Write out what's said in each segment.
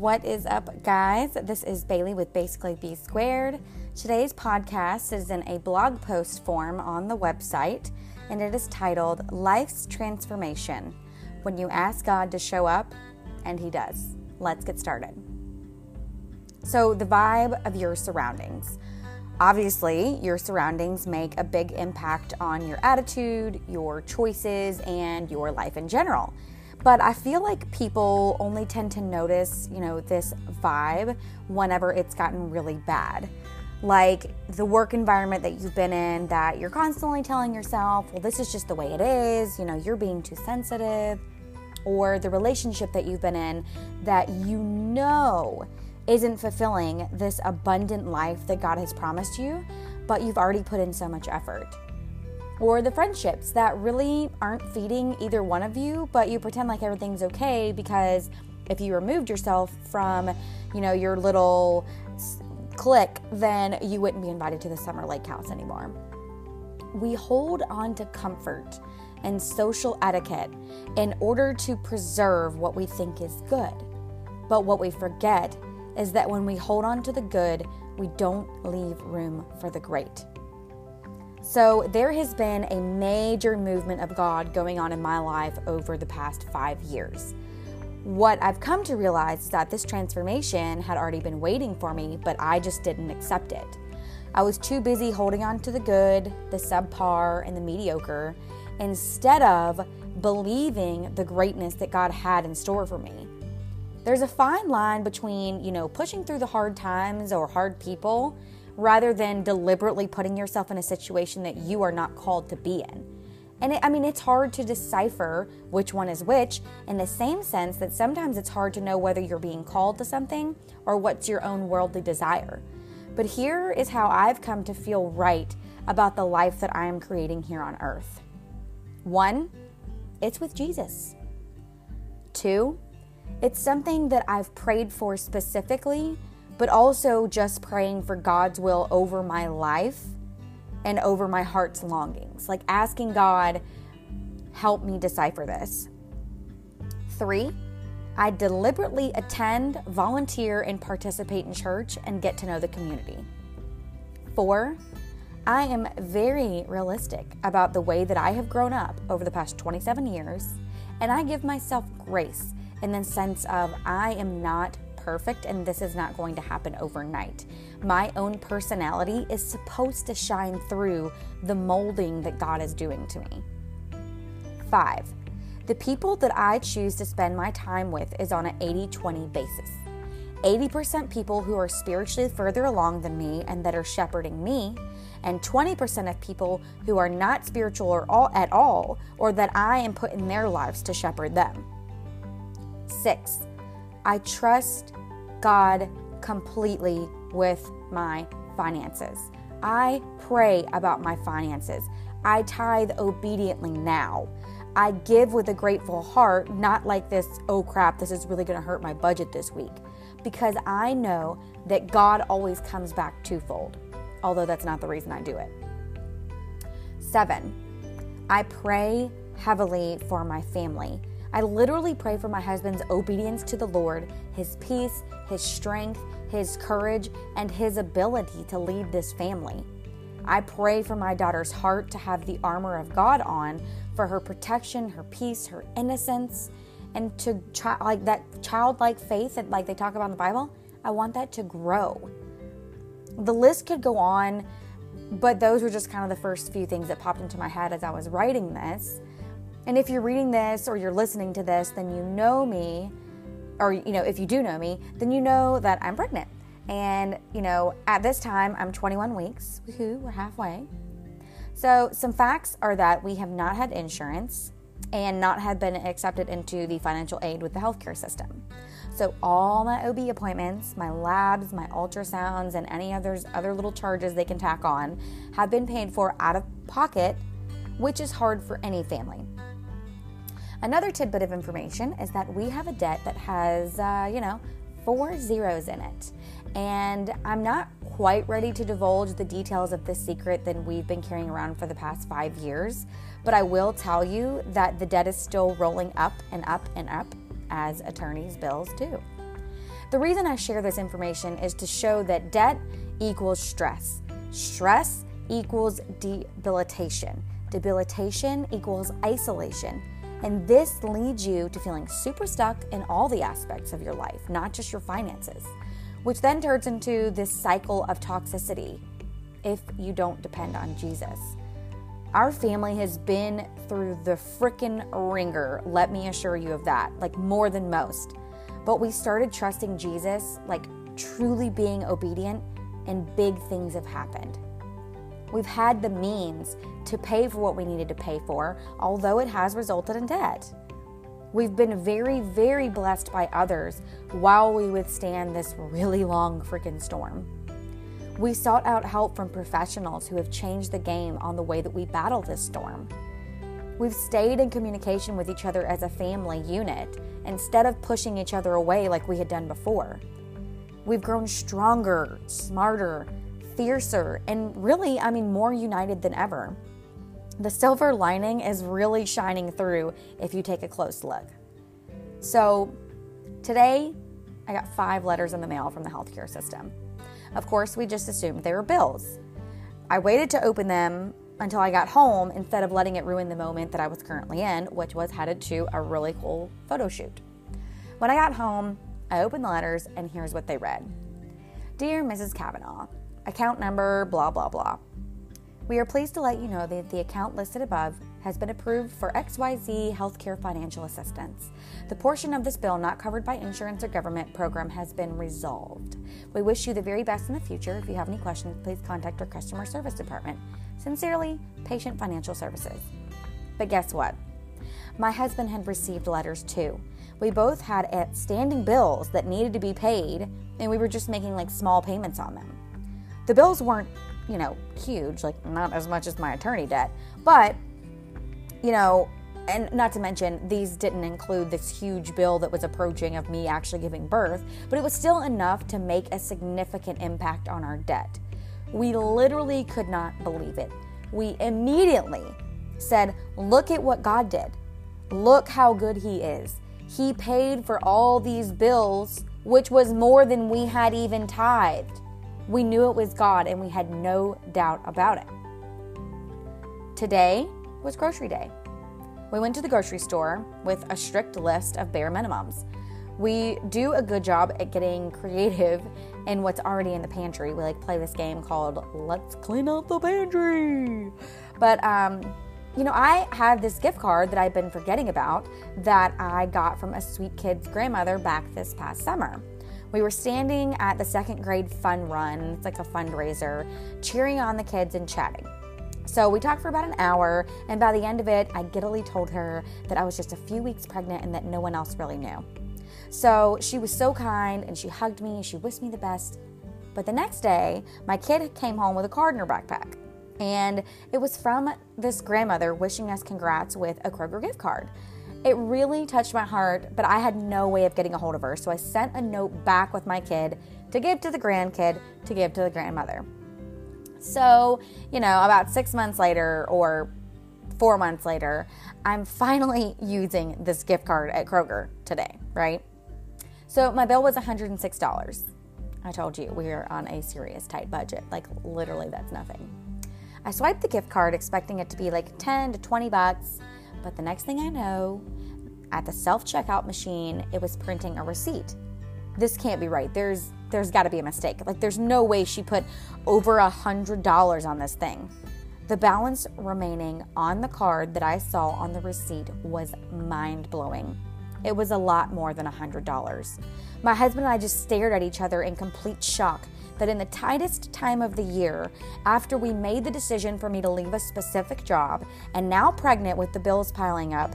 What is up, guys? This is Bailey with Basically B Squared. Today's podcast is in a blog post form on the website, and it is titled Life's Transformation When You Ask God to Show Up, and He Does. Let's get started. So, the vibe of your surroundings. Obviously, your surroundings make a big impact on your attitude, your choices, and your life in general. But I feel like people only tend to notice, you know, this vibe whenever it's gotten really bad. Like the work environment that you've been in, that you're constantly telling yourself, well, this is just the way it is, you know, you're being too sensitive. Or the relationship that you've been in that you know isn't fulfilling this abundant life that God has promised you, but you've already put in so much effort or the friendships that really aren't feeding either one of you, but you pretend like everything's okay because if you removed yourself from, you know, your little clique, then you wouldn't be invited to the summer lake house anymore. We hold on to comfort and social etiquette in order to preserve what we think is good. But what we forget is that when we hold on to the good, we don't leave room for the great. So, there has been a major movement of God going on in my life over the past five years. What I've come to realize is that this transformation had already been waiting for me, but I just didn't accept it. I was too busy holding on to the good, the subpar, and the mediocre instead of believing the greatness that God had in store for me. There's a fine line between, you know, pushing through the hard times or hard people rather than deliberately putting yourself in a situation that you are not called to be in. And it, I mean, it's hard to decipher which one is which in the same sense that sometimes it's hard to know whether you're being called to something or what's your own worldly desire. But here is how I've come to feel right about the life that I am creating here on earth. One, it's with Jesus. Two, it's something that I've prayed for specifically but also just praying for God's will over my life and over my heart's longings. Like asking God, help me decipher this. Three, I deliberately attend, volunteer, and participate in church and get to know the community. Four, I am very realistic about the way that I have grown up over the past 27 years, and I give myself grace in the sense of I am not perfect and this is not going to happen overnight. My own personality is supposed to shine through the molding that God is doing to me. Five, the people that I choose to spend my time with is on an 80 20 basis. 80% people who are spiritually further along than me and that are shepherding me, and 20% of people who are not spiritual or all, at all, or that I am put in their lives to shepherd them. Six, I trust God completely with my finances. I pray about my finances. I tithe obediently now. I give with a grateful heart, not like this, oh crap, this is really going to hurt my budget this week, because I know that God always comes back twofold, although that's not the reason I do it. Seven, I pray heavily for my family. I literally pray for my husband's obedience to the Lord, his peace, his strength, his courage, and his ability to lead this family. I pray for my daughter's heart to have the armor of God on for her protection, her peace, her innocence, and to try, like that childlike faith that like they talk about in the Bible. I want that to grow. The list could go on, but those were just kind of the first few things that popped into my head as I was writing this. And if you're reading this or you're listening to this, then you know me, or you know, if you do know me, then you know that I'm pregnant. And you know, at this time, I'm 21 weeks. Woohoo, we're halfway. So, some facts are that we have not had insurance and not have been accepted into the financial aid with the healthcare system. So, all my OB appointments, my labs, my ultrasounds, and any others other little charges they can tack on have been paid for out of pocket, which is hard for any family. Another tidbit of information is that we have a debt that has, uh, you know, four zeros in it. And I'm not quite ready to divulge the details of this secret that we've been carrying around for the past five years, but I will tell you that the debt is still rolling up and up and up as attorneys' bills do. The reason I share this information is to show that debt equals stress. Stress equals debilitation. Debilitation equals isolation. And this leads you to feeling super stuck in all the aspects of your life, not just your finances, which then turns into this cycle of toxicity if you don't depend on Jesus. Our family has been through the frickin' ringer, let me assure you of that, like more than most. But we started trusting Jesus, like truly being obedient, and big things have happened. We've had the means to pay for what we needed to pay for, although it has resulted in debt. We've been very, very blessed by others while we withstand this really long freaking storm. We sought out help from professionals who have changed the game on the way that we battle this storm. We've stayed in communication with each other as a family unit instead of pushing each other away like we had done before. We've grown stronger, smarter, fiercer, and really, I mean, more united than ever. The silver lining is really shining through if you take a close look. So, today, I got five letters in the mail from the healthcare system. Of course, we just assumed they were bills. I waited to open them until I got home instead of letting it ruin the moment that I was currently in, which was headed to a really cool photo shoot. When I got home, I opened the letters, and here's what they read Dear Mrs. Kavanaugh, account number blah blah blah. We are pleased to let you know that the account listed above has been approved for XYZ healthcare financial assistance. The portion of this bill not covered by insurance or government program has been resolved. We wish you the very best in the future. If you have any questions, please contact our customer service department. Sincerely, Patient Financial Services. But guess what? My husband had received letters too. We both had outstanding bills that needed to be paid, and we were just making like small payments on them. The bills weren't, you know, huge, like not as much as my attorney debt, but, you know, and not to mention, these didn't include this huge bill that was approaching of me actually giving birth, but it was still enough to make a significant impact on our debt. We literally could not believe it. We immediately said, Look at what God did. Look how good He is. He paid for all these bills, which was more than we had even tithed. We knew it was God and we had no doubt about it. Today was grocery day. We went to the grocery store with a strict list of bare minimums. We do a good job at getting creative in what's already in the pantry. We like play this game called Let's Clean Out the Pantry. But um, you know, I have this gift card that I've been forgetting about that I got from a sweet kid's grandmother back this past summer. We were standing at the second grade fun run, it's like a fundraiser, cheering on the kids and chatting. So we talked for about an hour, and by the end of it, I giddily told her that I was just a few weeks pregnant and that no one else really knew. So she was so kind and she hugged me, she wished me the best. But the next day, my kid came home with a card in her backpack. And it was from this grandmother wishing us congrats with a Kroger gift card. It really touched my heart, but I had no way of getting a hold of her, so I sent a note back with my kid to give to the grandkid to give to the grandmother. So, you know, about six months later or four months later, I'm finally using this gift card at Kroger today, right? So my bill was $106. I told you we are on a serious tight budget. Like, literally, that's nothing. I swiped the gift card expecting it to be like 10 to 20 bucks but the next thing I know, at the self checkout machine, it was printing a receipt. This can't be right. There's there's got to be a mistake. Like there's no way she put over a hundred dollars on this thing. The balance remaining on the card that I saw on the receipt was mind blowing. It was a lot more than a hundred dollars. My husband and I just stared at each other in complete shock that in the tightest time of the year, after we made the decision for me to leave a specific job and now pregnant with the bills piling up,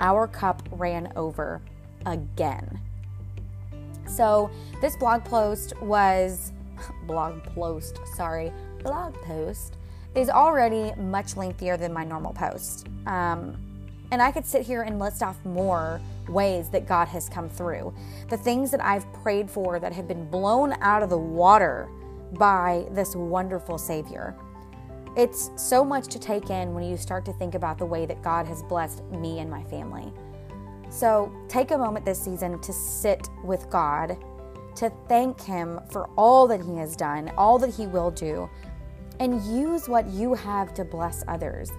our cup ran over again. So, this blog post was blog post, sorry, blog post is already much lengthier than my normal post. Um, and I could sit here and list off more ways that God has come through. The things that I've prayed for that have been blown out of the water by this wonderful Savior. It's so much to take in when you start to think about the way that God has blessed me and my family. So take a moment this season to sit with God, to thank Him for all that He has done, all that He will do, and use what you have to bless others.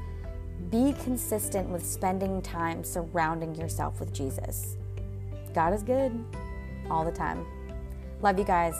Be consistent with spending time surrounding yourself with Jesus. God is good all the time. Love you guys.